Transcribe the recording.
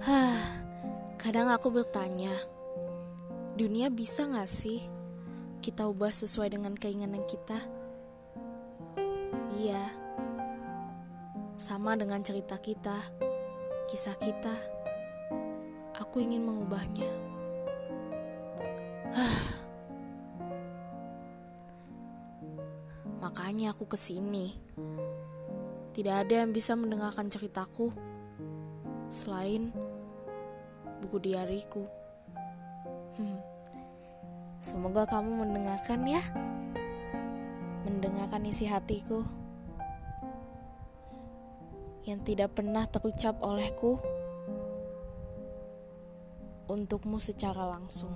Hah, kadang aku bertanya, dunia bisa gak sih kita ubah sesuai dengan keinginan kita? Iya, sama dengan cerita kita, kisah kita. Aku ingin mengubahnya. Hah. Makanya aku ke sini. Tidak ada yang bisa mendengarkan ceritaku selain buku diariku. Hmm. Semoga kamu mendengarkan ya. Mendengarkan isi hatiku yang tidak pernah terucap olehku untukmu secara langsung.